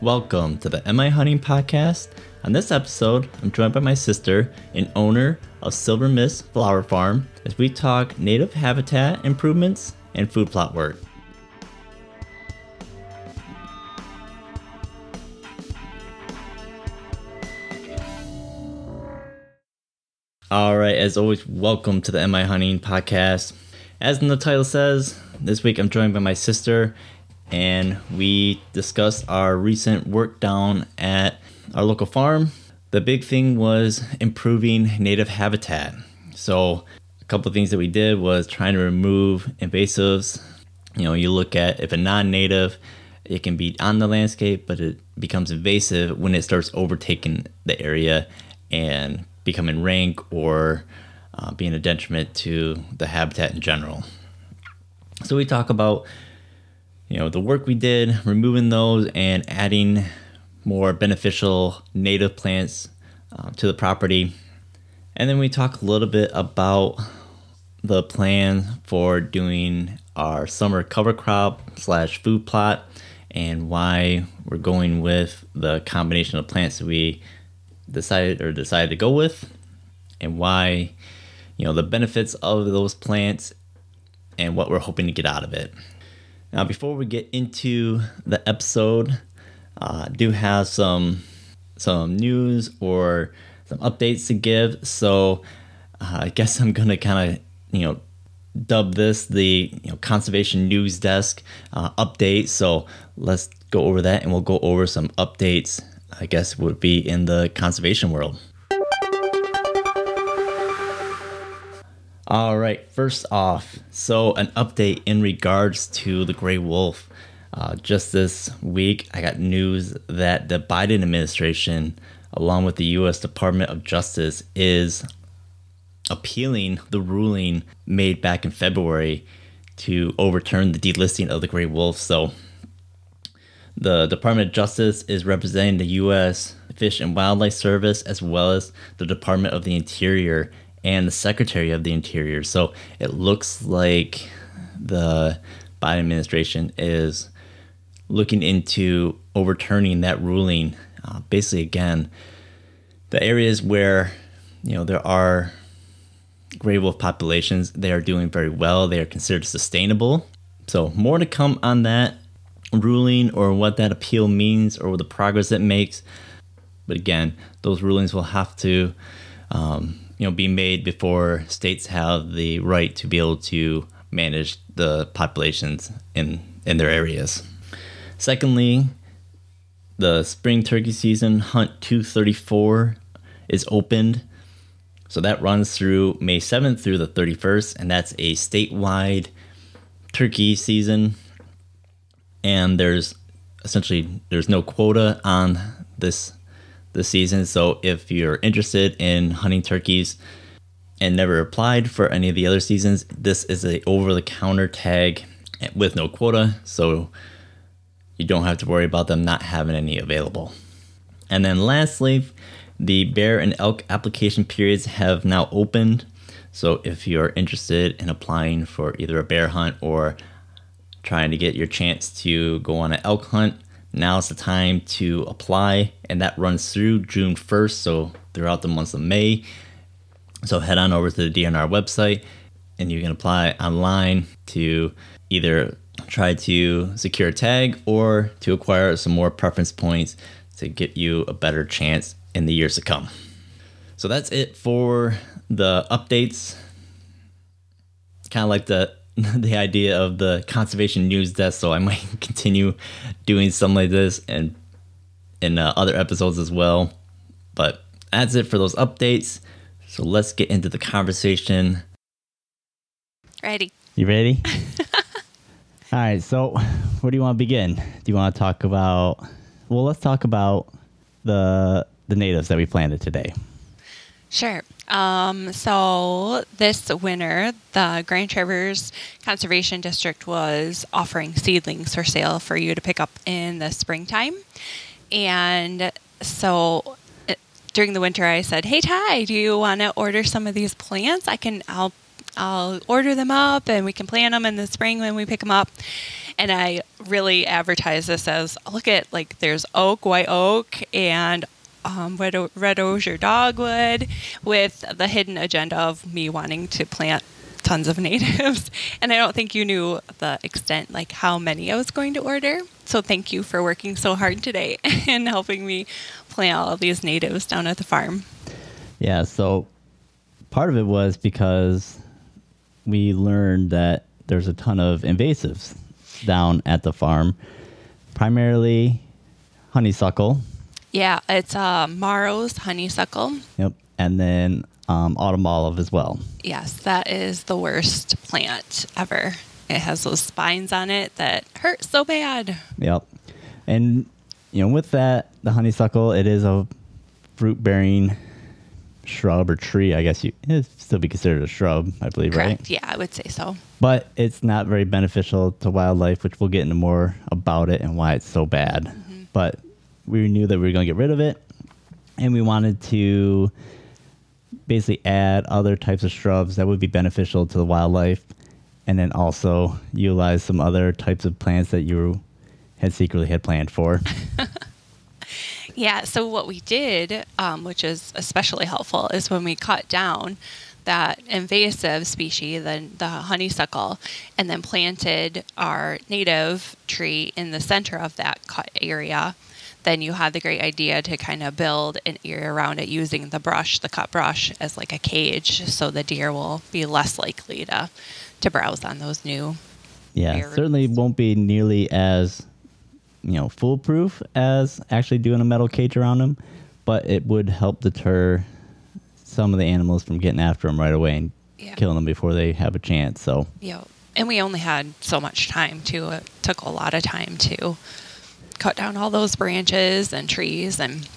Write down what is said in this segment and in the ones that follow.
Welcome to the MI Hunting podcast. On this episode, I'm joined by my sister and owner of Silver Mist Flower Farm as we talk native habitat improvements and food plot work. All right, as always, welcome to the MI Hunting podcast. As in the title says, this week I'm joined by my sister and we discussed our recent work down at our local farm. The big thing was improving native habitat. So, a couple things that we did was trying to remove invasives. You know, you look at if a non native, it can be on the landscape, but it becomes invasive when it starts overtaking the area and becoming rank or uh, being a detriment to the habitat in general. So, we talk about you know the work we did removing those and adding more beneficial native plants uh, to the property. And then we talk a little bit about the plan for doing our summer cover crop slash food plot and why we're going with the combination of plants that we decided or decided to go with and why you know the benefits of those plants and what we're hoping to get out of it now, before we get into the episode, uh, I do have some some news or some updates to give. So uh, I guess I'm gonna kind of you know dub this the you know conservation news desk uh, update. So let's go over that, and we'll go over some updates. I guess would be in the conservation world. All right, first off, so an update in regards to the gray wolf. Uh, just this week, I got news that the Biden administration, along with the U.S. Department of Justice, is appealing the ruling made back in February to overturn the delisting of the gray wolf. So, the Department of Justice is representing the U.S. Fish and Wildlife Service as well as the Department of the Interior and the Secretary of the Interior. So it looks like the Biden administration is looking into overturning that ruling. Uh, basically, again, the areas where you know there are gray wolf populations, they are doing very well. They are considered sustainable. So more to come on that ruling or what that appeal means or the progress it makes. But again, those rulings will have to um, you know be made before states have the right to be able to manage the populations in in their areas. Secondly, the spring turkey season hunt 234 is opened. So that runs through May 7th through the 31st and that's a statewide turkey season and there's essentially there's no quota on this this season. So if you're interested in hunting turkeys and never applied for any of the other seasons, this is a over the counter tag with no quota. So you don't have to worry about them not having any available. And then lastly, the bear and elk application periods have now opened. So if you're interested in applying for either a bear hunt or trying to get your chance to go on an elk hunt, Now's the time to apply, and that runs through June 1st, so throughout the month of May. So head on over to the DNR website and you can apply online to either try to secure a tag or to acquire some more preference points to get you a better chance in the years to come. So that's it for the updates. Kind of like the the idea of the conservation news desk, so I might continue doing something like this and in uh, other episodes as well. But that's it for those updates. So let's get into the conversation. Ready. You ready? All right. So, where do you want to begin? Do you want to talk about? Well, let's talk about the the natives that we planted today. Sure. Um, so this winter, the Grand Traverse Conservation District was offering seedlings for sale for you to pick up in the springtime. And so uh, during the winter, I said, "Hey Ty, do you want to order some of these plants? I can. I'll I'll order them up, and we can plant them in the spring when we pick them up." And I really advertise this as look at like there's oak, white oak, and um, red, red osier dogwood with the hidden agenda of me wanting to plant tons of natives. And I don't think you knew the extent, like how many I was going to order. So thank you for working so hard today and helping me plant all of these natives down at the farm. Yeah, so part of it was because we learned that there's a ton of invasives down at the farm, primarily honeysuckle. Yeah, it's uh, Morrow's honeysuckle. Yep, and then um, autumn olive as well. Yes, that is the worst plant ever. It has those spines on it that hurt so bad. Yep, and you know with that, the honeysuckle it is a fruit bearing shrub or tree. I guess you it still be considered a shrub, I believe, Correct. right? Yeah, I would say so. But it's not very beneficial to wildlife, which we'll get into more about it and why it's so bad. Mm-hmm. But we knew that we were going to get rid of it, and we wanted to basically add other types of shrubs that would be beneficial to the wildlife, and then also utilize some other types of plants that you had secretly had planned for. Yeah, so what we did, um, which is especially helpful, is when we cut down that invasive species, the, the honeysuckle, and then planted our native tree in the center of that cut area, then you had the great idea to kind of build an area around it using the brush, the cut brush, as like a cage, so the deer will be less likely to to browse on those new. Yeah, areas. certainly won't be nearly as you know foolproof as actually doing a metal cage around them, but it would help deter some of the animals from getting after them right away and Yeah. killing them before they have a chance. So yeah, and we only had so much time too. It took a lot of time to cut down all those branches and trees and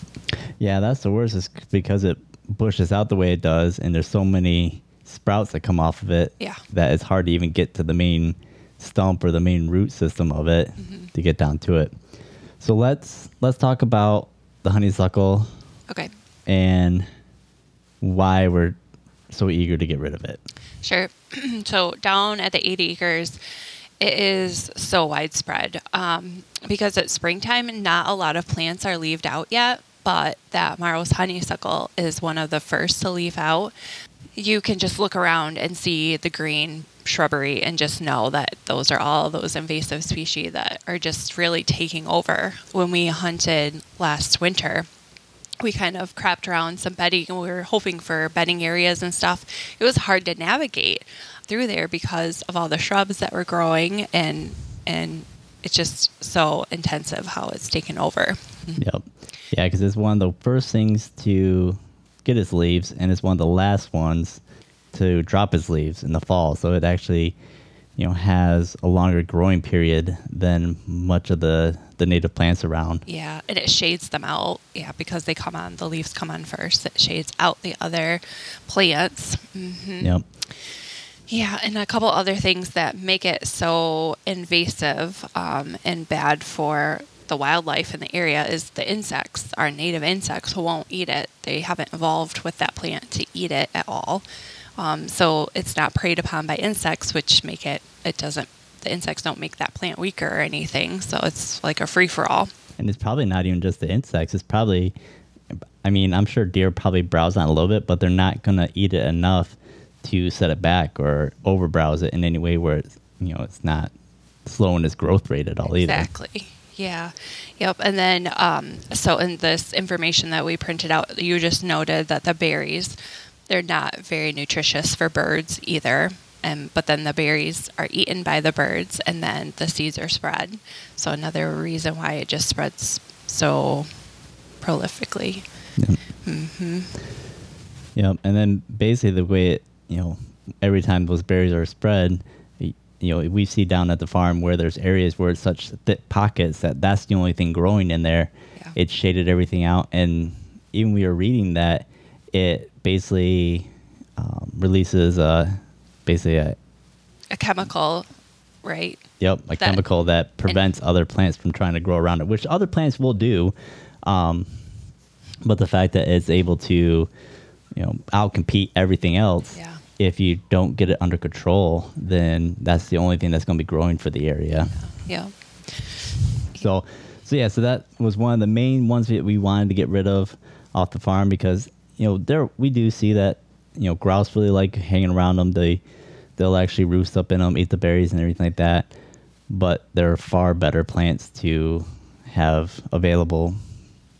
yeah, that's the worst is because it bushes out the way it does, and there's so many sprouts that come off of it Yeah. that it's hard to even get to the main stump or the main root system of it Mm-hmm. to get down to it. So let's let's talk about the honeysuckle okay. and why we're so eager to get rid of it. Sure. so down at the 80 acres, it is so widespread um, because it's springtime. Not a lot of plants are leaved out yet, but that Morrow's honeysuckle is one of the first to leaf out. You can just look around and see the green shrubbery and just know that those are all those invasive species that are just really taking over. When we hunted last winter, we kind of crapped around some bedding and we were hoping for bedding areas and stuff. It was hard to navigate through there because of all the shrubs that were growing and and it's just so intensive how it's taken over. Yep. Yeah, because it's one of the first things to get its leaves, and it's one of the last ones to drop its leaves in the fall. So it actually, you know, has a longer growing period than much of the the native plants around. Yeah, and it shades them out. Yeah, because they come on, the leaves come on first. It shades out the other plants. hmm Yep. Yeah, and a couple other things that make it so invasive um, and bad for the wildlife in the area is the insects. Our native insects who won't eat it. They haven't evolved with that plant to eat it at all. Um, so it's not preyed upon by insects, which make it, it doesn't, the insects don't make that plant weaker or anything. So it's like a free for all. And it's probably not even just the insects. It's probably, I mean, I'm sure deer probably browse on a little bit, but they're not gonna eat it enough to set it back or over browse it in any way where it's, you know, it's not slowing its growth rate at all either. Exactly. Yeah. Yep. And then, um, so in this information that we printed out, you just noted that the berries, they're not very nutritious for birds either. And, but then the berries are eaten by the birds and then the seeds are spread. So another reason why it just spreads so prolifically. Yep. hmm Yep. And then basically the way it, you know, every time those berries are spread, you know, we see down at the farm where there's areas where it's such thick pockets that that's the only thing growing in there. Yeah. It shaded everything out. And even we were reading that it basically um, releases a, basically a, A chemical, right? Yep, a That- chemical that prevents other plants from trying to grow around it, which other plants will do. Um, but the fact that it's able to, you know, outcompete everything else, Yeah. If you don't get it under control, then that's the only thing that's going to be growing for the area. Yeah. So, so yeah, so that was one of the main ones that we wanted to get rid of off the farm because you know there we do see that you know grouse really like hanging around them. They they'll actually roost up in them, eat the berries and everything like that. But there are far better plants to have available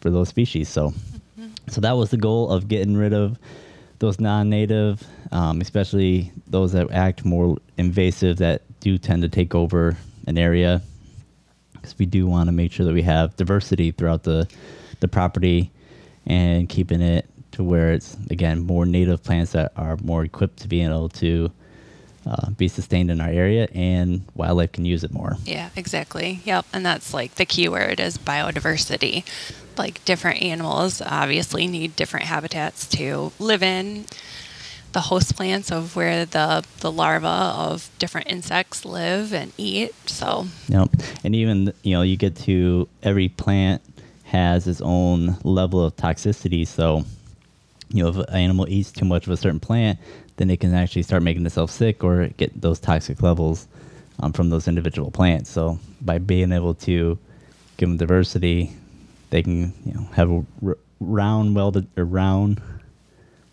for those species. So, mm-hmm. so that was the goal of getting rid of those non-native, um, especially those that act more invasive that do tend to take over an area. Because we do want to make sure that we have diversity throughout the the property and keeping it to where it's again more native plants that are more equipped to being able to uh, be sustained in our area and wildlife can use it more. Yeah, exactly. Yep. And that's like the key word is biodiversity. Like different animals obviously need different habitats to live in. The host plants of where the, the larvae of different insects live and eat. So, yep. And even, you know, you get to every plant has its own level of toxicity. So, you know, if an animal eats too much of a certain plant, then it can actually start making itself sick or get those toxic levels um, from those individual plants. So by being able to give them diversity, they can you know have a r- round, well, a round,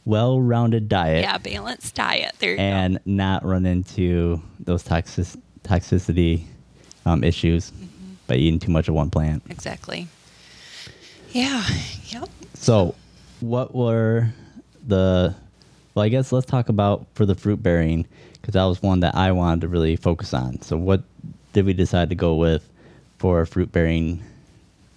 well-rounded diet. Yeah, balanced diet. There and go. not run into those toxic toxicity um, issues mm-hmm. by eating too much of one plant. Exactly. Yeah. Yep. So, what were the well, I guess let's talk about for the fruit bearing because that was one that I wanted to really focus on. So, what did we decide to go with for fruit bearing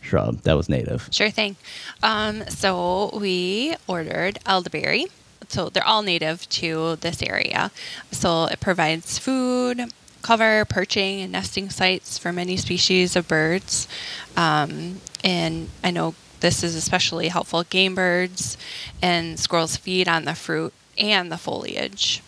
shrub that was native? Sure thing. Um, so, we ordered elderberry. So, they're all native to this area. So, it provides food, cover, perching, and nesting sites for many species of birds. Um, and I know this is especially helpful. Game birds and squirrels feed on the fruit and the foliage.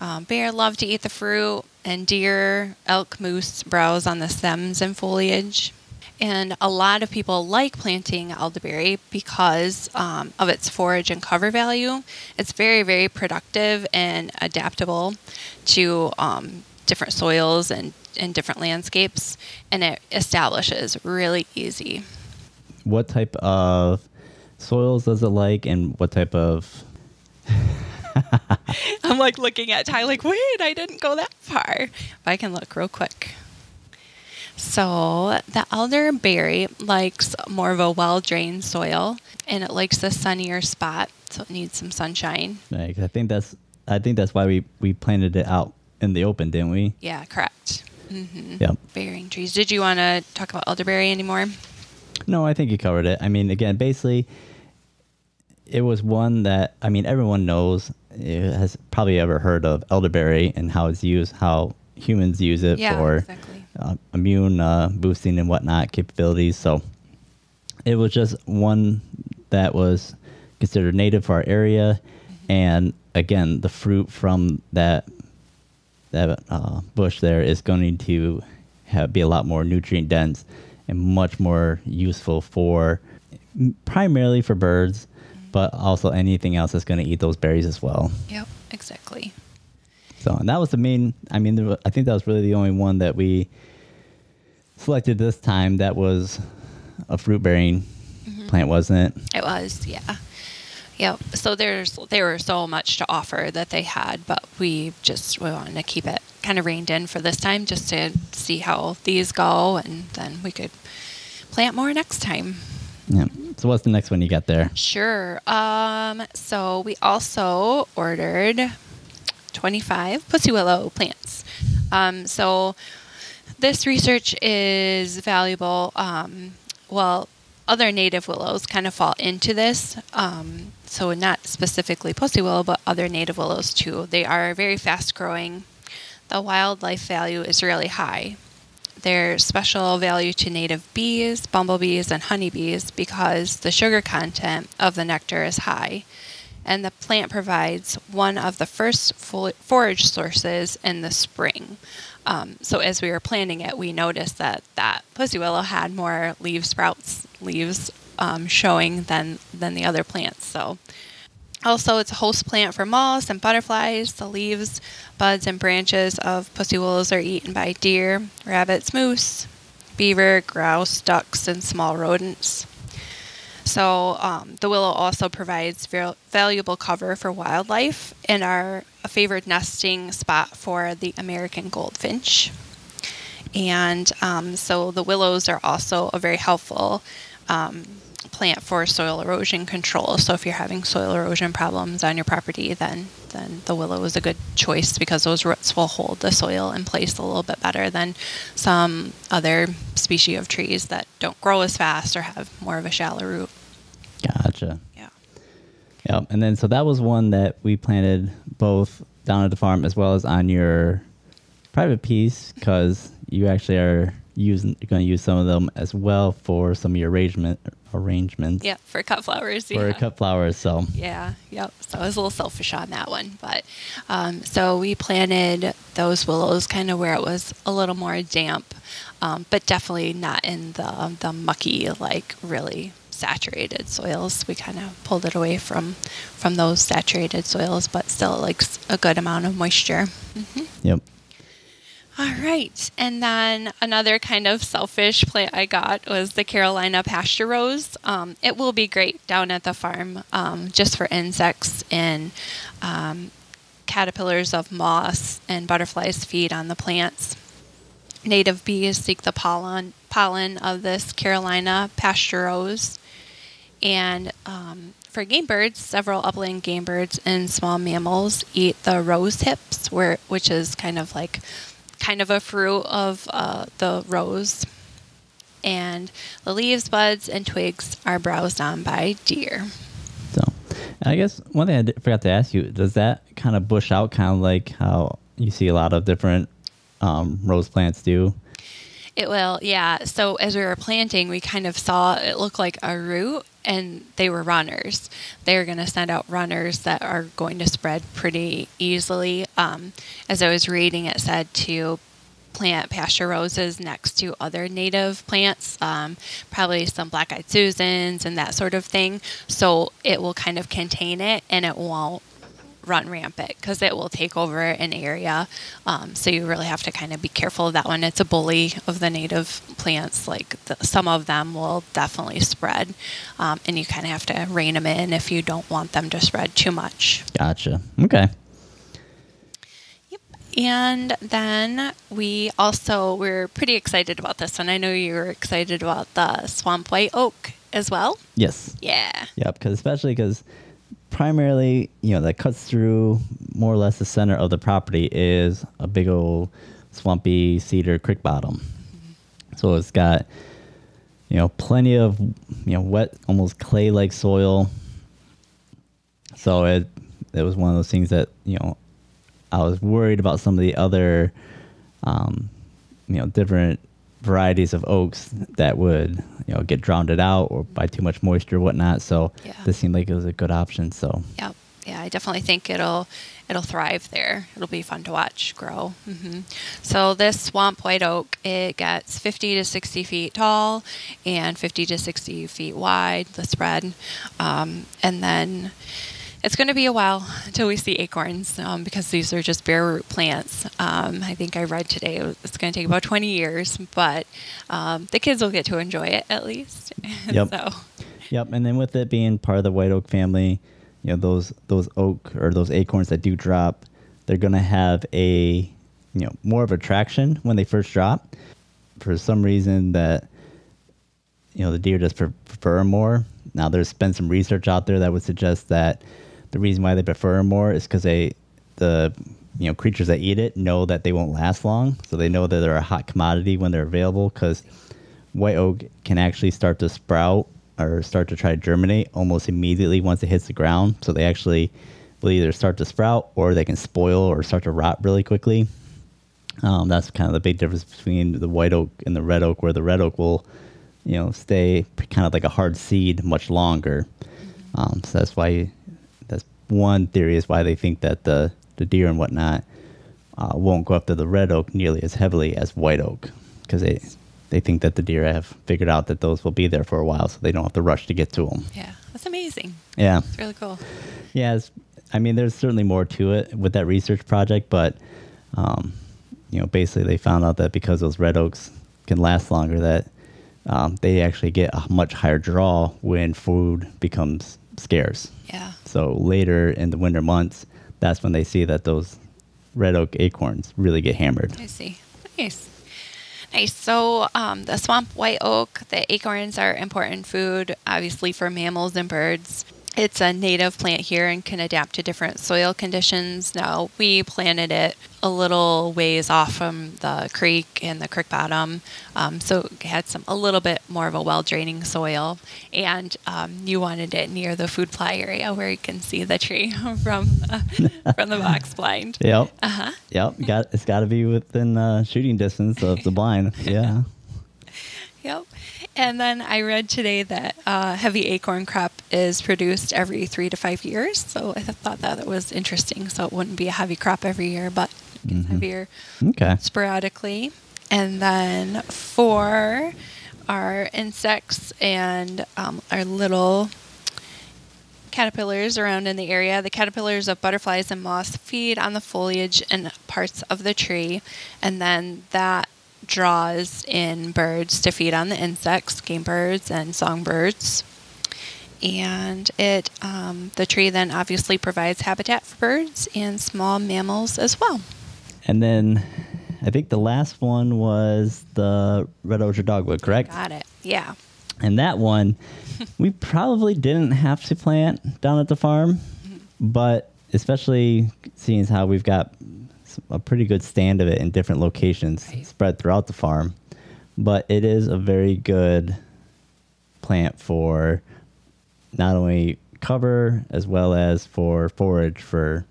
Um, bear love to eat the fruit, and deer, elk, moose browse on the stems and foliage. And a lot of people like planting elderberry because um, of its forage and cover value. It's very, very productive and adaptable to um, different soils and, and different landscapes, and it establishes really easy. What type of soils does it like, and what type of I'm like looking at Ty, like, wait, I didn't go that far. But I can look real quick. So the elderberry likes more of a well drained soil and it likes a sunnier spot, so it needs some sunshine. Right, I think that's I think that's why we, we planted it out in the open, didn't we? Yeah, correct. Mm-hmm. Yep. Bearing trees. Did you want to talk about elderberry anymore? No, I think you covered it. I mean, again, basically, it was one that I mean everyone knows has probably ever heard of elderberry and how it's used, how humans use it yeah, for exactly. Uh, immune uh, boosting and whatnot capabilities. So it was just one that was considered native for our area, and again, the fruit from that that uh, bush there is going to have, be a lot more nutrient dense and much more useful for primarily for birds but also anything else that's going to eat those berries as well. Yep, exactly. So, and that was the main. I mean, I think that was really the only one that we selected this time that was a fruit bearing mm-hmm. plant, wasn't it? It was, yeah. Yep. So there's there were so much to offer that they had, but we just we wanted to keep it kind of reined in for this time, just to see how these go, and then we could plant more next time. Yeah. So what's the next one you got there? Sure. Um, so we also ordered 25 pussy willow plants. Um, so this research is valuable. Um, well, other native willows kind of fall into this. Um, so not specifically pussy willow, but other native willows too. They are very fast growing. The wildlife value is really high. There's special value to native bees, bumblebees, and honeybees because the sugar content of the nectar is high. And the plant provides one of the first forage sources in the spring. Um, so as we were planting it, we noticed that that pussy willow had more leaf sprouts, leaves um, showing than than the other plants. So Also, it's a host plant for moths and butterflies. The leaves, buds, and branches of pussy willows are eaten by deer, rabbits, moose, beaver, grouse, ducks, and small rodents. So, um, the willow also provides val- valuable cover for wildlife and are a favored nesting spot for the American goldfinch. And um, so, the willows are also a very helpful um, plant for soil erosion control. So if you're having soil erosion problems on your property, then then the willow is a good choice because those roots will hold the soil in place a little bit better than some other species of trees that don't grow as fast or have more of a shallow root. Gotcha. Yeah. Yep. And then so that was one that we planted both down at the farm as well as on your private piece because you actually are using going to use some of them as well for some of your arrangement arrangements. Yeah, for cut flowers. For yeah. cut flowers. So Yeah, yep. So I was a little selfish on that one, but um, so we planted those willows kind of where it was a little more damp, um, but definitely not in the the mucky like really saturated soils. We kind of pulled it away from from those saturated soils, but still like a good amount of moisture. yep. All right. And then another kind of selfish plant I got was the Carolina pasture rose. Um, it will be great down at the farm um, just for insects and um, caterpillars of moss and butterflies feed on the plants. Native bees seek the pollen, pollen of this Carolina pasture rose. And um, for game birds, several upland game birds and small mammals eat the rose hips, where which is kind of like kind of a fruit of uh, the rose. And the leaves, buds, and twigs are browsed on by deer. So I guess one thing I did- forgot to ask you does that kind of bush out kind of like how you see a lot of different um, rose plants do? It will, yeah. So as we were planting, we kind of saw it look like a root, and they were runners. They were going to send out runners that are going to spread pretty easily. Um, as I was reading, it said to plant pasture roses next to other native plants, um, probably some black eyed Susans and that sort of thing. So it will kind of contain it and it won't run rampant because it will take over an area. Um, so you really have to kind of be careful of that one. It's a bully of the native plants. Like the, some of them will definitely spread, um, and you kind of have to rein them in if you don't want them to spread too much. Gotcha. Okay. Yep. And then we also we're pretty excited about this one. I know you were excited about the swamp white oak as well. Yes. Yeah. Yep. Because especially because primarily, you know, that cuts through more or less the center of the property is a big old swampy cedar creek bottom. So it's got, you know, plenty of, you know, wet, almost clay-like soil. So it it was one of those things that you know I was worried about some of the other, um, you know, different varieties of oaks that would you know get drowned out or by too much moisture or whatnot. So Yeah. this seemed like it was a good option. So Yep. Yeah, I definitely think it'll it'll thrive there. It'll be fun to watch grow. hmm So this swamp white oak, it gets 50 to 60 feet tall and 50 to 60 feet wide. The spread, um, and then it's going to be a while until we see acorns um, because these are just bare root plants. Um, I think I read today it's going to take about 20 years, but um, the kids will get to enjoy it at least. Yep. so Yep, and then with it being part of the white oak family, you know those those oak or those acorns that do drop, they're gonna have a you know more of attraction when they first drop. For some reason that you know the deer just prefer more. Now there's been some research out there that would suggest that the reason why they prefer more is because they the you know creatures that eat it know that they won't last long, so they know that they're a hot commodity when they're available because white oak can actually start to sprout or start to try to germinate almost immediately once it hits the ground. So they actually will either start to sprout or they can spoil or start to rot really quickly. Um, that's kind of the big difference between the white oak and the red oak, where the red oak will, you know, stay kind of like a hard seed much longer. Um, so that's why one theory is why they think that the the deer and whatnot uh, won't go after the red oak nearly as heavily as white oak because they they think that the deer have figured out that those will be there for a while, so they don't have to rush to get to them. Yeah, That's amazing. Yeah. It's really cool. Yeah, it's, I mean, there's certainly more to it with that research project, but um, you know, basically they found out that because those red oaks can last longer, that um, they actually get a much higher draw when food becomes scarce. Yeah. So later in the winter months, that's when they see that those red oak acorns really get hammered. I see. Nice. Nice. So, um, the swamp white oak, the acorns are important food, obviously, for mammals and birds. It's a native plant here and can adapt to different soil conditions. Now, we planted it a little ways off from the creek and the creek bottom, um, so it had some a little bit more of a well draining soil. And um, you wanted it near the food plot area where you can see the tree from uh, from the box blind. Yep. Uh huh. Yep. Got it's got to be within uh, shooting distance of the blind. Yeah. Yep. And then I read today that uh, heavy acorn crop is produced every three to five years. So I thought that that was interesting. So it wouldn't be a heavy crop every year, but gets heavier Okay. sporadically. And then for our insects and um, our little caterpillars around in the area, the caterpillars of butterflies and moths feed on the foliage and parts of the tree, and then that draws in birds to feed on the insects, game birds and songbirds. And it, um, the tree then obviously provides habitat for birds and small mammals as well. And then I think the last one was the red osier dogwood, correct? Got it. Yeah. And that one, we probably didn't have to plant down at the farm, but especially seeing as how we've got a pretty good stand of it in different locations Right. spread throughout the farm. But it is a very good plant for not only cover as well as for forage for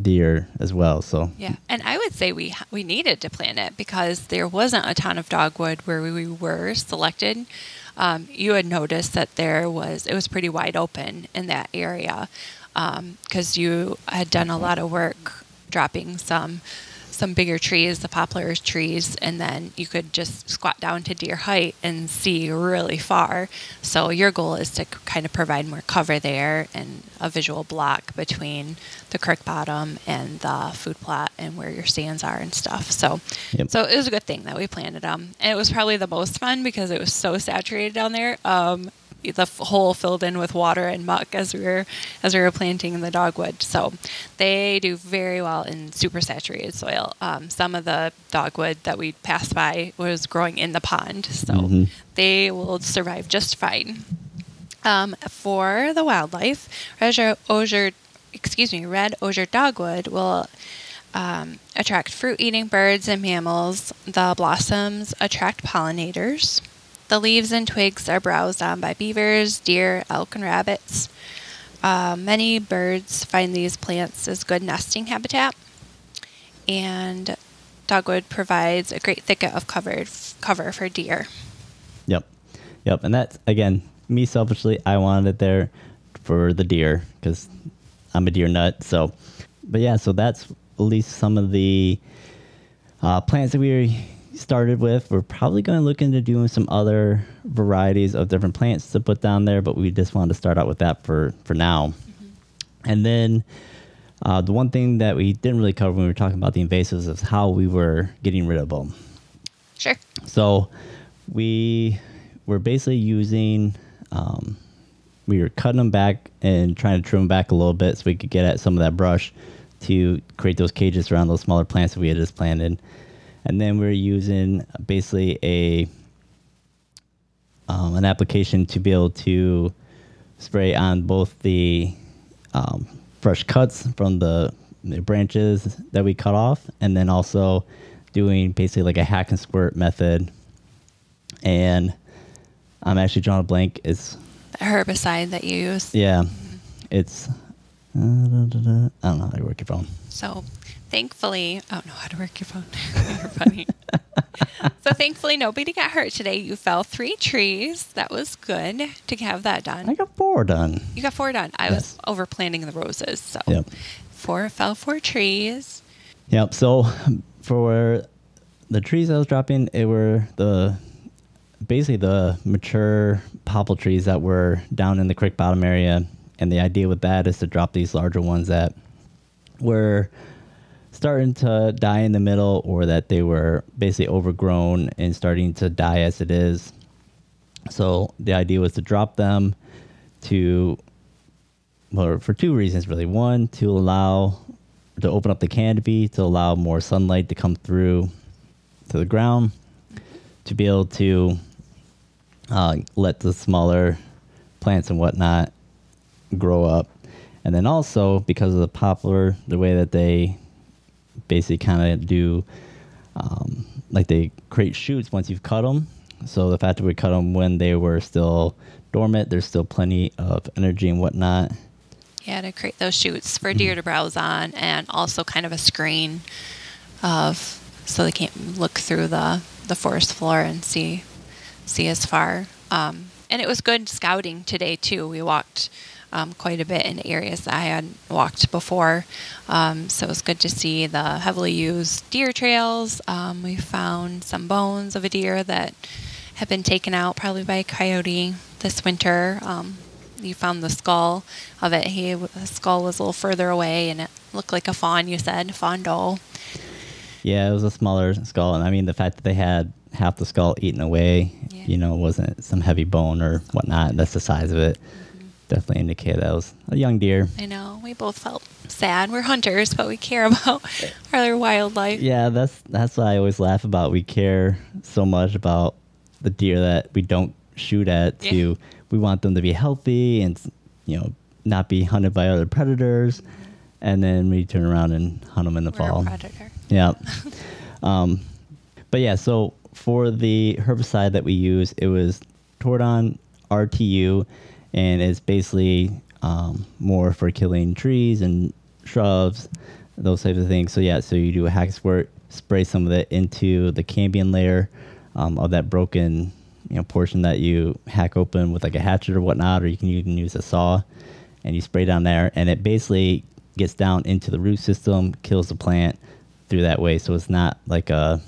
deer as well. So Yeah, and I would say we we needed to plant it because there wasn't a ton of dogwood where we were selected. Um, you had noticed that there was it was pretty wide open in that area because you had done a lot of work dropping some some bigger trees, the poplar trees, and then you could just squat down to deer height and see really far. So your goal is to kind of provide more cover there and a visual block between the creek bottom and the food plot and where your stands are and stuff. So, Yep. so it was a good thing that we planted them, and it was probably the most fun because it was so saturated down there. Um, the f- hole filled in with water and muck as we were as we were planting the dogwood. So they do very well in super saturated soil. Um, some of the dogwood that we passed by was growing in the pond, so Mhm. they will survive just fine. Um, for the wildlife, red osier, excuse me, red osier dogwood will um, attract fruit-eating birds and mammals. The blossoms attract pollinators. The leaves and twigs are browsed on by beavers, deer, elk, and rabbits. Uh, many birds find these plants as good nesting habitat, and dogwood provides a great thicket of covered cover for deer. Yep. Yep. And that's, again, me selfishly, I wanted it there for the deer because I'm a deer nut. So, but yeah, so that's at least some of the uh, plants that we started with. We're probably going to look into doing some other varieties of different plants to put down there, but we just wanted to start out with that for, for now. And then uh, the one thing that we didn't really cover when we were talking about the invasives is how we were getting rid of them. Sure. So we were basically using, um, we were cutting them back and trying to trim them back a little bit so we could get at some of that brush to create those cages around those smaller plants that we had just planted. And then we're using basically a um, an application to be able to spray on both the um, fresh cuts from the, the branches that we cut off, and then also doing basically like a hack and squirt method. And I'm actually drawing a blank. It's The herbicide that you use. yeah, it's uh, da, da, da. I don't know how to work your phone. So thankfully, oh no, how to work your phone. You're funny. so thankfully, nobody got hurt today. You fell three trees. That was good to have that done. I got four done. You got four done. I Yes. was over planting the roses, so Yep. four fell four trees. Yep. So for the trees I was dropping, it were the basically the mature poplar trees that were down in the creek bottom area. And the idea with that is to drop these larger ones that were starting to die in the middle or that they were basically overgrown and starting to die as it is. So the idea was to drop them to, well, for two reasons really. One, to allow, to open up the canopy to allow more sunlight to come through to the ground, to be able to uh, let the smaller plants and whatnot grow up. And then also because of the poplar, the way that they basically kind of do, um, like they create shoots once you've cut them. So the fact that we cut them when they were still dormant, there's still plenty of energy and whatnot. Yeah, to create those shoots for deer to browse on, and also kind of a screen of so they can't look through the the forest floor and see see as far. Um, and it was good scouting today too. We walked um, quite a bit in areas that I had walked before, um, so it was good to see the heavily used deer trails. Um, we found some bones of a deer that had been taken out probably by a coyote this winter. Um, you found the skull of it. He the skull was a little further away, and it looked like a fawn. You said fawn doe. Yeah, it was a smaller skull, and I mean the fact that they had half the skull eaten away, Yeah. you know, wasn't some heavy bone or whatnot. That's the size of it. Definitely indicate that was a young deer. I know we both felt sad. We're hunters, but we care about our wildlife. Yeah, that's that's what I always laugh about. We care so much about the deer that we don't shoot at. To Yeah. we want them to be healthy and you know not be hunted by other predators, and then we turn around and hunt them in the We're fall. predator. Yeah. um, but yeah, so for the herbicide that we use, it was Tordon RTU, and it's basically um, more for killing trees and shrubs, those types of things. So yeah, so you do a hack squirt, spray some of it into the cambium layer um, of that broken you know portion that you hack open with like a hatchet or whatnot, or you can even use a saw, and you spray down there, and it basically gets down into the root system, kills the plant through that way. So it's not like a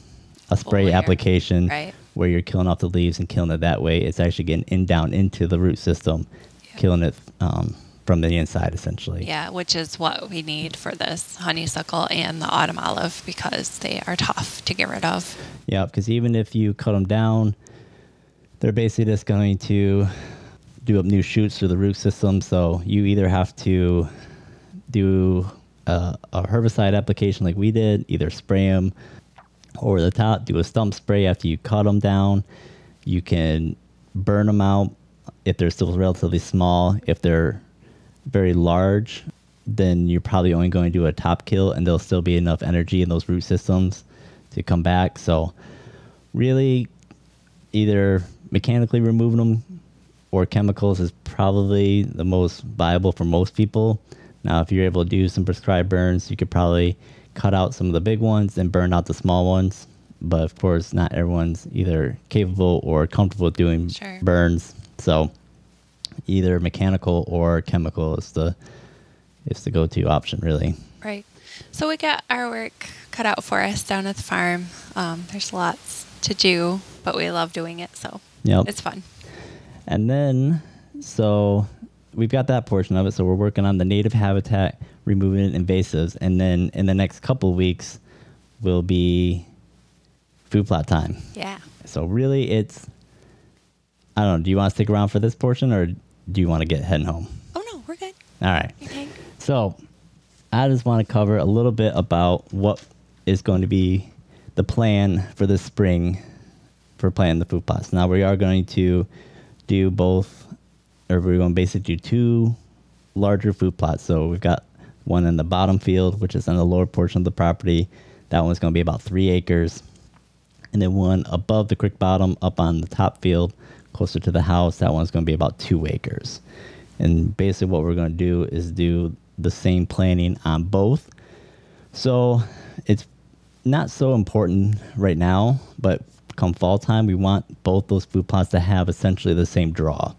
a spray application Right. Where you're killing off the leaves and killing it that way. It's actually getting in down into the root system, Yeah. killing it um, from the inside essentially. Yeah, which is what we need for this honeysuckle and the autumn olive because they are tough to get rid of. Yeah, because even if you cut them down, they're basically just going to do up new shoots through the root system. So you either have to do a, a herbicide application like we did, either spray them over the top, do a stump spray after you cut them down. You can burn them out if they're still relatively small. If they're very large, then you're probably only going to do a top kill and there'll still be enough energy in those root systems to come back. So, really, either mechanically removing them or chemicals is probably the most viable for most people. Now, if you're able to do some prescribed burns, you could probably cut out some of the big ones and burn out the small ones. But of course, not everyone's either capable or comfortable doing Sure. burns. So, either mechanical or chemical is the is the go-to option, really. Right. So we got our work cut out for us down at the farm. Um, there's lots to do, but we love doing it, so Yep. it's fun. And then, so we've got that portion of it. So we're working on the native habitat, removing invasives, and then in the next couple weeks will be food plot time. Yeah. So really, it's I don't know. Do you want to stick around for this portion, or do you want to get heading home? Oh no, we're good. All right. Okay. So, I just want to cover a little bit about what is going to be the plan for this spring for planting the food plots. Now, we are going to do both, or we're going to basically do two larger food plots. So, we've got one in the bottom field, which is in the lower portion of the property. That one's going to be about three acres. And then one above the creek bottom, up on the top field, closer to the house. That one's going to be about two acres. And basically, what we're going to do is do the same planning on both. So it's not so important right now, but come fall time, we want both those food plots to have essentially the same draw.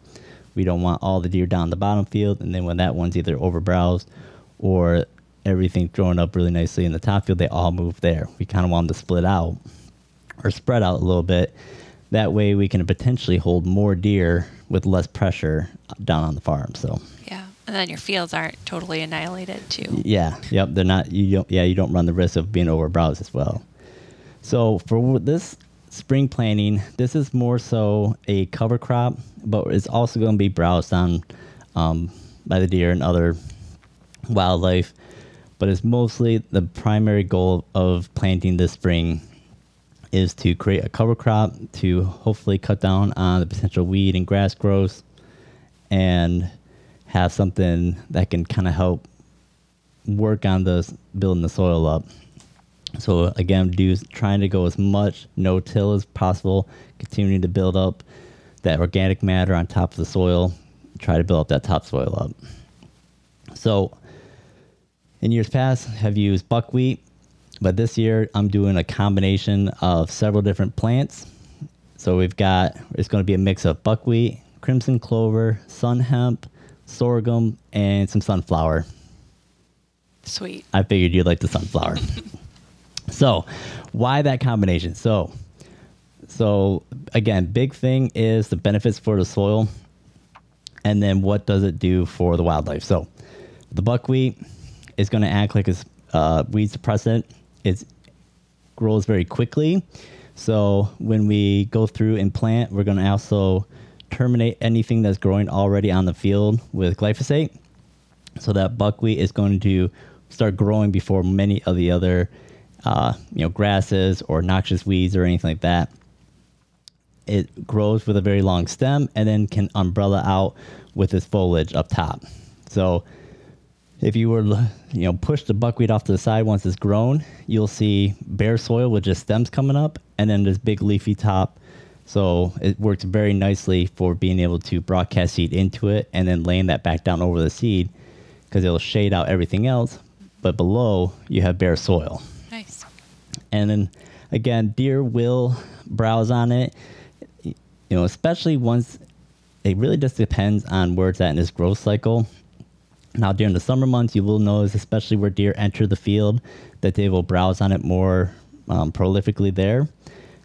We don't want all the deer down the bottom field, and then when that one's either overbrowsed or everything thrown up really nicely in the top field, they all move there. We kind of want them to split out or spread out a little bit. that way we can potentially hold more deer with less pressure down on the farm. So Yeah. And then your fields aren't totally annihilated too. yeah, yep, they're not. You don't. Yeah, you don't run the risk of being overbrowsed as well. So for this spring planting, this is more so a cover crop, but it's also going to be browsed on um, by the deer and other wildlife. But it's mostly the primary goal of planting this spring is to create a cover crop to hopefully cut down on the potential weed and grass growth and have something that can kind of help work on the building the soil up. So again, do trying to go as much no till as possible, continuing to build up that organic matter on top of the soil, try to build up that topsoil up. So in years past, have used buckwheat, but this year I'm doing a combination of several different plants. So we've got it's going to be a mix of buckwheat, crimson clover, sun hemp, sorghum, and some sunflower. Sweet. I figured you'd like the sunflower. so, why that combination? So, so again, big thing is the benefits for the soil, and then what does it do for the wildlife? So, the buckwheat is going to act like a uh, weed suppressant. It grows very quickly. So when we go through and plant, we're going to also terminate anything that's growing already on the field with glyphosate so that buckwheat is going to start growing before many of the other uh, you know grasses or noxious weeds or anything like that it grows with a very long stem and then can umbrella out with its foliage up top so if you were you know push the buckwheat off to the side once it's grown you'll see bare soil with just stems coming up and then this big leafy top so it works very nicely for being able to broadcast seed into it and then laying that back down over the seed because it'll shade out everything else. But below, you have bare soil. And then again, deer will browse on it, you know, especially once it really just depends on where it's at in its growth cycle. Now, during the summer months, you will notice, especially where deer enter the field, that they will browse on it more um, prolifically there.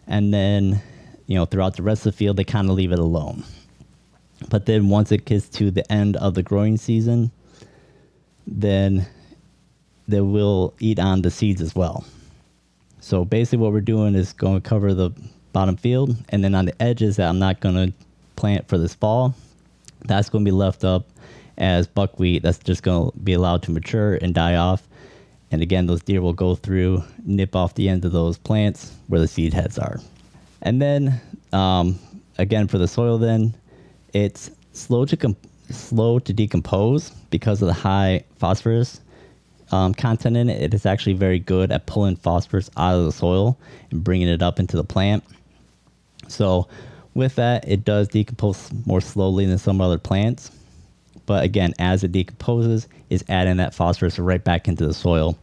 And then, you know, throughout the rest of the field, they kind of leave it alone. But then once it gets to the end of the growing season, then they will eat on the seeds as well. So basically, what we're doing is going to cover the bottom field, and then on the edges that I'm not going to plant for this fall, that's going to be left up as buckwheat. That's just going to be allowed to mature and die off. And again, those deer will go through, nip off the end of those plants where the seed heads are. And then, um, again, for the soil, then it's slow to slow to decompose because of the high phosphorus um, content in it. It is actually very good at pulling phosphorus out of the soil and bringing it up into the plant. So, with that, it does decompose more slowly than some other plants. But again, as it decomposes, is adding that phosphorus right back into the soil.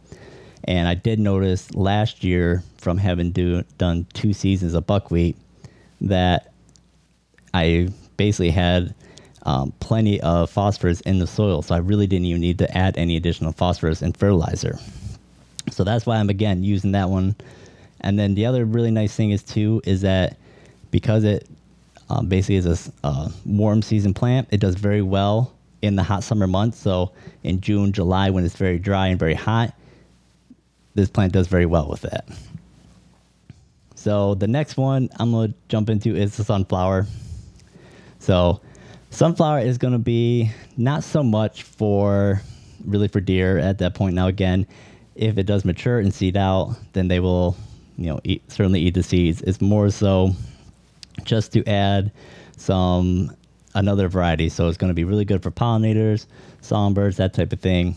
And I did notice last year from having do, done two seasons of buckwheat that I basically had um, plenty of phosphorus in the soil. So I really didn't even need to add any additional phosphorus and fertilizer. So that's why I'm again using that one. And then the other really nice thing is too is that because it um, basically is a uh, warm season plant, it does very well in the hot summer months. So in June, July, when it's very dry and very hot, this plant does very well with that. So the next one I'm gonna jump into is the sunflower. So sunflower is gonna be not so much for really for deer at that point. Now again, if it does mature and seed out, then they will, you know, eat, certainly eat the seeds. It's more so just to add some another variety. So it's going to be really good for pollinators, songbirds, that type of thing.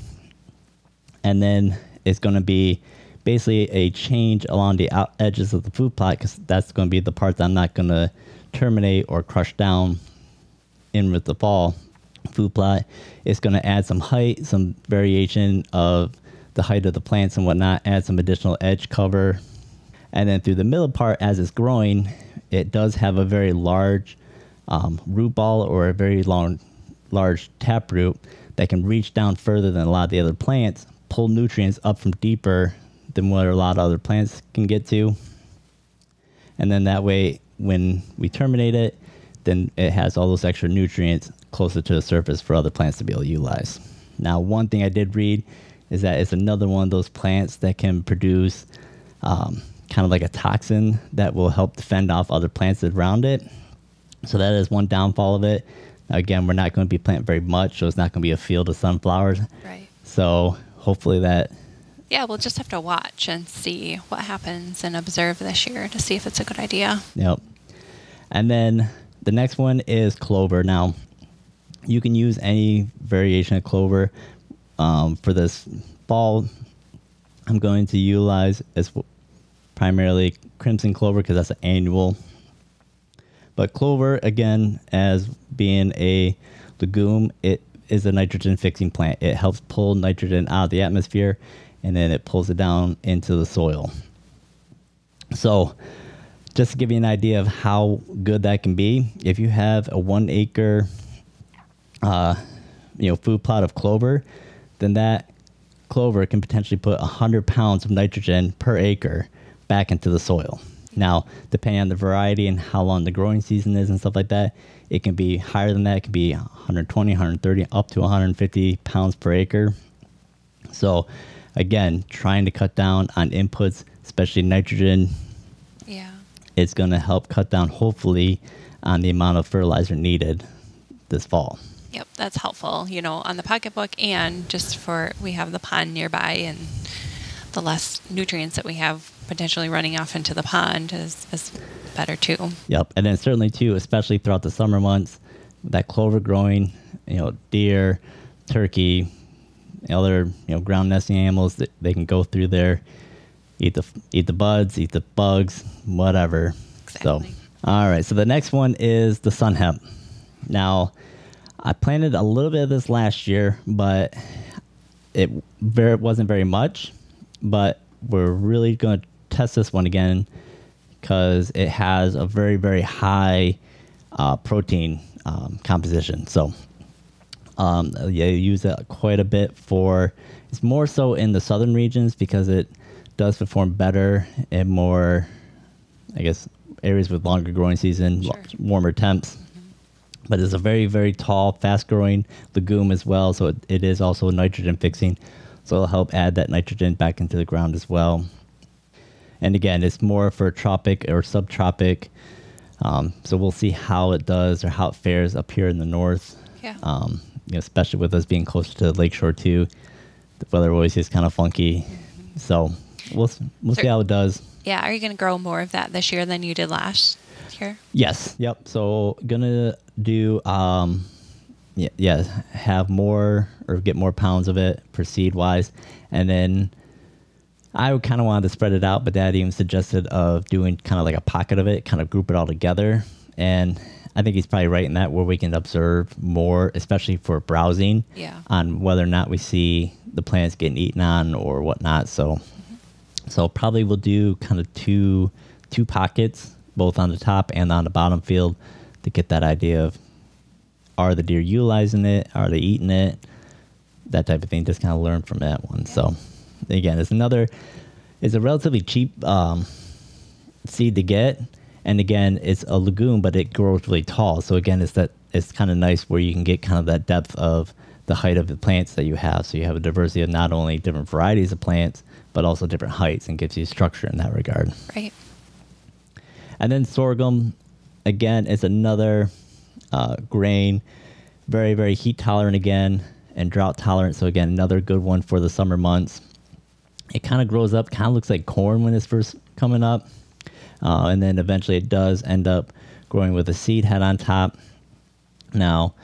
And then it's going to be basically a change along the out edges of the food plot because that's going to be the part that I'm not going to terminate or crush down in with the fall food plot. It's going to add some height, some variation of the height of the plants and whatnot, add some additional edge cover. And then through the middle part, as it's growing, it does have a very large um, root ball or a very long, large taproot that can reach down further than a lot of the other plants, pull nutrients up from deeper than what a lot of other plants can get to. And then that way, when we terminate it, then it has all those extra nutrients closer to the surface for other plants to be able to utilize. Now, one thing I did read is that it's another one of those plants that can produce um, kind of like a toxin that will help defend off other plants around it. So that is one downfall of it. Again, we're not going to be planting very much, so it's not going to be a field of sunflowers. Right. So hopefully that Yeah, we'll just have to watch and see what happens and observe this year to see if it's a good idea. Yep. And then the next one is clover. Now, you can use any variation of clover um, for this fall. I'm going to utilize as primarily crimson clover because that's an annual. But clover, again, as being a legume, it is a nitrogen fixing plant. It helps pull nitrogen out of the atmosphere and then it pulls it down into the soil. So, just to give you an idea of how good that can be, if you have a one acre, uh, you know, food plot of clover, then that clover can potentially put 100 pounds of nitrogen per acre back into the soil. Now, depending on the variety and how long the growing season is and stuff like that, it can be higher than that. It can be 120, 130, up to 150 pounds per acre. So, again, trying to cut down on inputs, especially nitrogen. It's going to help cut down, hopefully, on the amount of fertilizer needed this fall. Yep, that's helpful, you know, on the pocketbook and just for we have the pond nearby and the less nutrients that we have potentially running off into the pond is, is better too. Yep. And then certainly too, especially throughout the summer months, that clover growing, you know, deer, turkey, other you know ground nesting animals that they can go through there, eat the eat the buds, eat the bugs, whatever. Exactly. So, all right. So the next one is the sun hemp. Now, I planted a little bit of this last year, but it very wasn't very much. But we're really going to test this one again because it has a very very high uh, protein um, composition. So um, yeah, you use it quite a bit for. It's more so in the southern regions because it does perform better in more, I guess, areas with longer growing season, Sure. warmer temps. But it's a very very tall, fast growing legume as well. So it, it is also nitrogen fixing. So it'll help add that nitrogen back into the ground as well. And again, it's more for tropic or subtropic. Um, so we'll see how it does or how it fares up here in the north. Yeah. Um, you know, especially with us being closer to the lakeshore too, the weather always is kind of funky. So we'll we'll see how it does. Yeah, are you going to grow more of that this year than you did last year? Yes. Yep. So gonna do um, yeah, yeah, have more or get more pounds of it per seed wise, and then I kind of wanted to spread it out, but Dad even suggested of doing kind of like a pocket of it, kind of group it all together, and I think he's probably right in that where we can observe more, especially for browsing, Yeah. on whether or not we see the plants getting eaten on or whatnot. So, so probably we'll do kind of two two pockets, both on the top and on the bottom field, to get that idea of are the deer utilizing it, are they eating it, that type of thing. Just kind of learn from that one. So, again, it's another. It's a relatively cheap um, seed to get, and again, it's a legume, but it grows really tall. So again, it's that it's kind of nice where you can get kind of that depth of the height of the plants that you have. So you have a diversity of not only different varieties of plants, but also different heights, and gives you structure in that regard. Right. And then sorghum, again, is another uh, grain, very, very heat tolerant again, and drought tolerant. So, again, another good one for the summer months. It kind of grows up, kind of looks like corn when it's first coming up. Uh, and then eventually it does end up growing with a seed head on top. Now,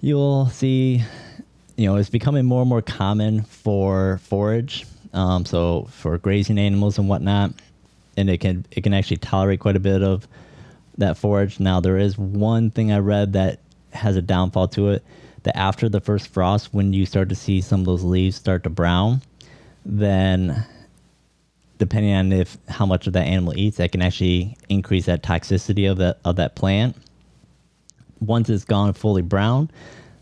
you'll see, you know, it's becoming more and more common for forage. Um, so for grazing animals and whatnot, and it can it can actually tolerate quite a bit of that forage. Now there is one thing I read that has a downfall to it. That after the first frost, when you start to see some of those leaves start to brown, then depending on if how much of that animal eats, that can actually increase that toxicity of that of that plant. Once it's gone fully brown,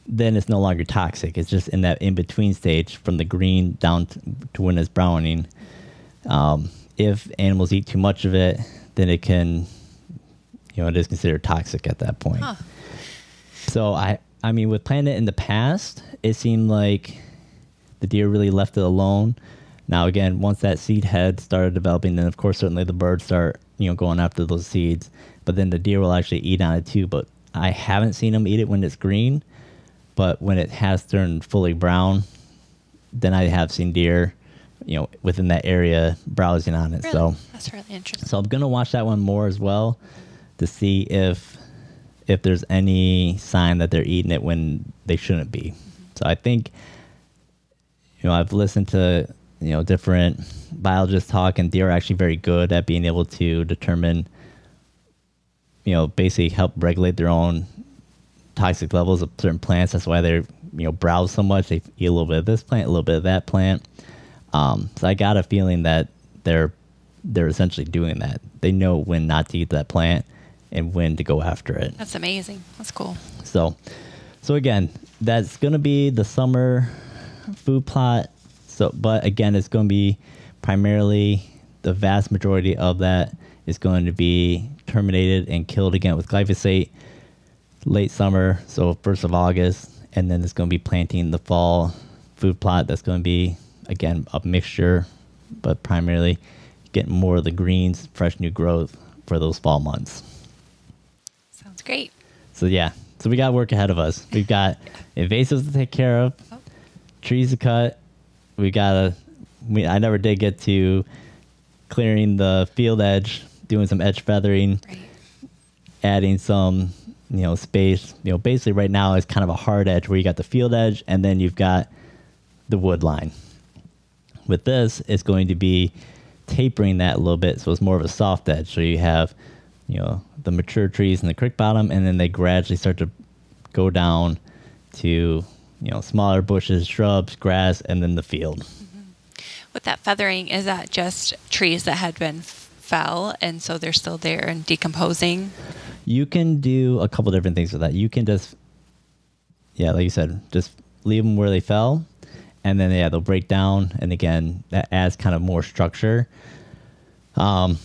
then it's no longer toxic. It's just in that in between stage from the green down to, to when it's browning. Um, if animals eat too much of it, then it can you know, it is considered toxic at that point. Huh. So I, I mean, with planting it in the past, it seemed like the deer really left it alone. Now again, once that seed head started developing, then of course certainly the birds start, you know, going after those seeds. But then the deer will actually eat on it too. But I haven't seen them eat it when it's green. But when it has turned fully brown, then I have seen deer, you know, within that area browsing on it. Really? So That's really interesting. so I'm gonna watch that one more as well to see if if there's any sign that they're eating it when they shouldn't be. So I think you know I've listened to you know different biologists talk, and deer are actually very good at being able to determine you know basically help regulate their own toxic levels of certain plants. That's why they're you know browse so much. They eat a little bit of this plant, a little bit of that plant. Um, so I got a feeling that they're they're essentially doing that. They know when not to eat that plant and when to go after it. That's amazing. That's cool. So, so again, that's going to be the summer food plot. So, but again, it's going to be primarily the vast majority of that is going to be terminated and killed again with glyphosate late summer, so first of August, and then it's going to be planting the fall food plot. That's going to be again a mixture, but primarily getting more of the greens, fresh new growth for those fall months. Sounds great. So yeah, so we got work ahead of us. We've got invasives to take care of, Oh. trees to cut. We got to. We I never did get to clearing the field edge, doing some edge feathering, Right. adding some you know space. You know, basically right now is kind of a hard edge where you got the field edge and then you've got the wood line. With this, it's going to be tapering that a little bit, so it's more of a soft edge. So you have, you know, the mature trees in the creek bottom, and then they gradually start to go down to, you know, smaller bushes, shrubs, grass, and then the field. Mm-hmm. With that feathering, is that just trees that had been fell and so they're still there and decomposing? You can do a couple different things with that. You can just, yeah, like you said, just leave them where they fell, and then yeah, they'll break down, and again, that adds kind of more structure. Um,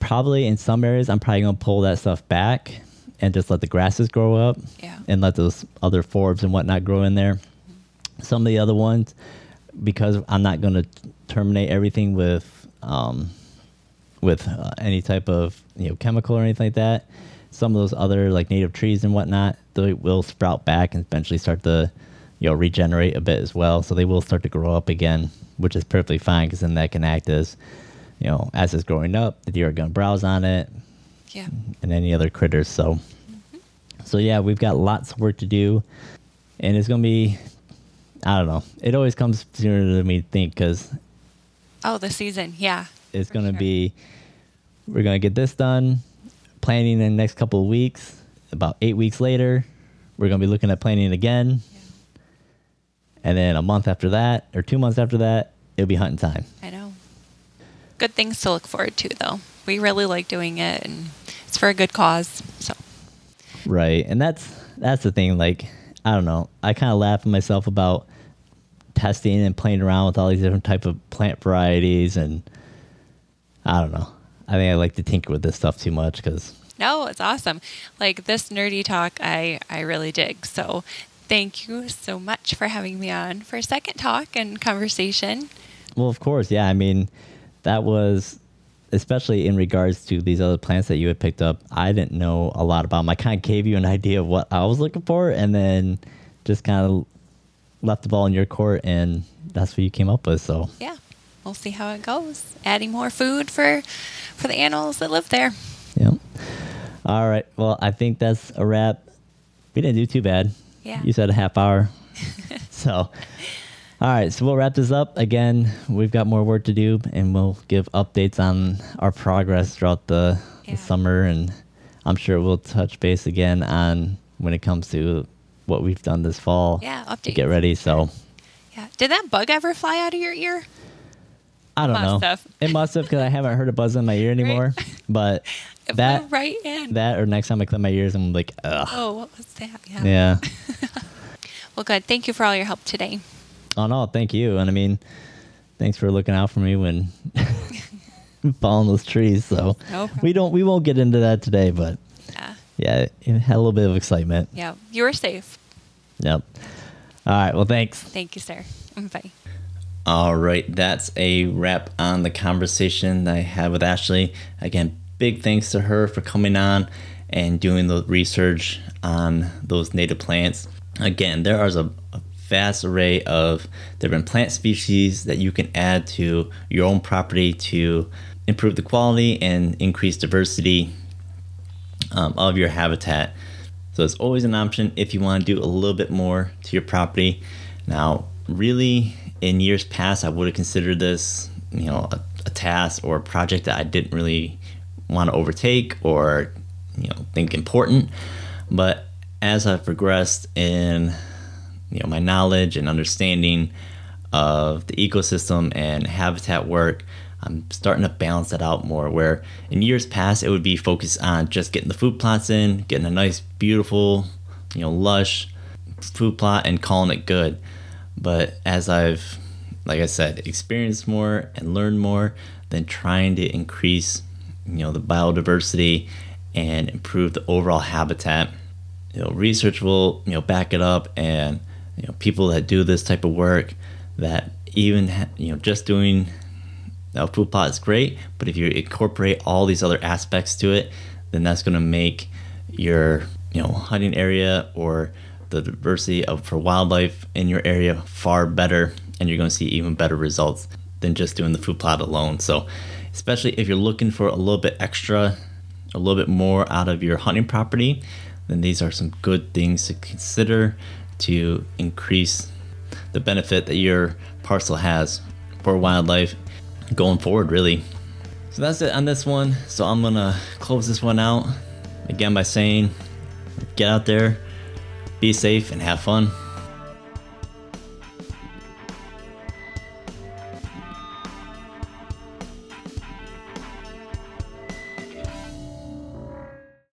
probably in some areas, I'm probably gonna pull that stuff back and just let the grasses grow up, Yeah. and let those other forbs and whatnot grow in there. Some of the other ones, because I'm not gonna terminate everything with um, with uh, any type of you know chemical or anything like that. Some of those other like native trees and whatnot, they will sprout back and eventually start to you know regenerate a bit as well. So they will start to grow up again, which is perfectly fine because then that can act as you know as it's growing up, the deer are going to browse on it Yeah. and any other critters. So so yeah, we've got lots of work to do, and it's going to be. I don't know. It always comes sooner than we think because Oh, the season. Yeah. It's going to sure. be we're going to get this done planning in the next couple of weeks about eight weeks later we're going to be looking at planning again and then a month after that or two months after that it'll be hunting time I know. Good things to look forward to, though. We really like doing it, and it's for a good cause. So, right and that's that's the thing like i don't know i kind of laugh at myself about testing and playing around with all these different type of plant varieties and i don't know i think i like to tinker with this stuff too much because no, it's awesome. Like this nerdy talk, I, I really dig. So, thank you so much for having me on for a second talk and conversation. Well, of course, yeah. I mean, that was especially in regards to these other plants that you had picked up. I didn't know a lot about them. I kind of gave you an idea of what I was looking for, and then just kind of left the ball in your court, and that's what you came up with. So, Yeah, we'll see how it goes. Adding more food for for the animals that live there. yeah. All right. Well, I think that's a wrap. We didn't do too bad. Yeah. You said a half hour. so, all right. So we'll wrap this up. Again, we've got more work to do, and we'll give updates on our progress throughout the, Yeah. the summer. And I'm sure we'll touch base again on when it comes to what we've done this fall. Yeah, To get ready. So Yeah. Did that bug ever fly out of your ear? I don't Must know. have. It must have because I haven't heard a buzz in my ear anymore. But It that right in. that or next time I clean my ears, I'm like, ugh. oh, what was that? Yeah. Yeah. Well, good. Thank you for all your help today. Oh no, thank you. And I mean, thanks for looking out for me when falling those trees. So No we don't we won't get into that today, but Yeah. yeah, it had a little bit of excitement. Yeah. You were safe. Yep. All right. Well, thanks. Thank you, sir. Mm, bye. All right, that's a wrap on the conversation that I had with Ashley. Again, big thanks to her for coming on and doing the research on those native plants. Again, there is a, a vast array of different plant species that you can add to your own property to improve the quality and increase diversity um, of your habitat. So it's always an option if you want to do a little bit more to your property. Now, really, in years past, I would have considered this, you know, a, a task or a project that I didn't really want to overtake or, you know, think important. But as I've progressed in, you know, my knowledge and understanding of the ecosystem and habitat work, I'm starting to balance that out more. Where in years past, it would be focused on just getting the food plots in, getting a nice, beautiful, you know, lush food plot and calling it good. But as I've, like I said, experienced more and learned more, then trying to increase, you know, the biodiversity and improve the overall habitat. You know, research will, you know, back it up, and you know, people that do this type of work, that even, you know, just doing a food plot is great, but if you incorporate all these other aspects to it, then that's going to make your, you know, hunting area or the diversity of for wildlife in your area far better and you're going to see even better results than just doing the food plot alone. So especially if you're looking for a little bit extra a little bit more out of your hunting property then these are some good things to consider to increase the benefit that your parcel has for wildlife going forward really. So that's it on this one. So i'm gonna close this one out again by saying get out there be safe and have fun.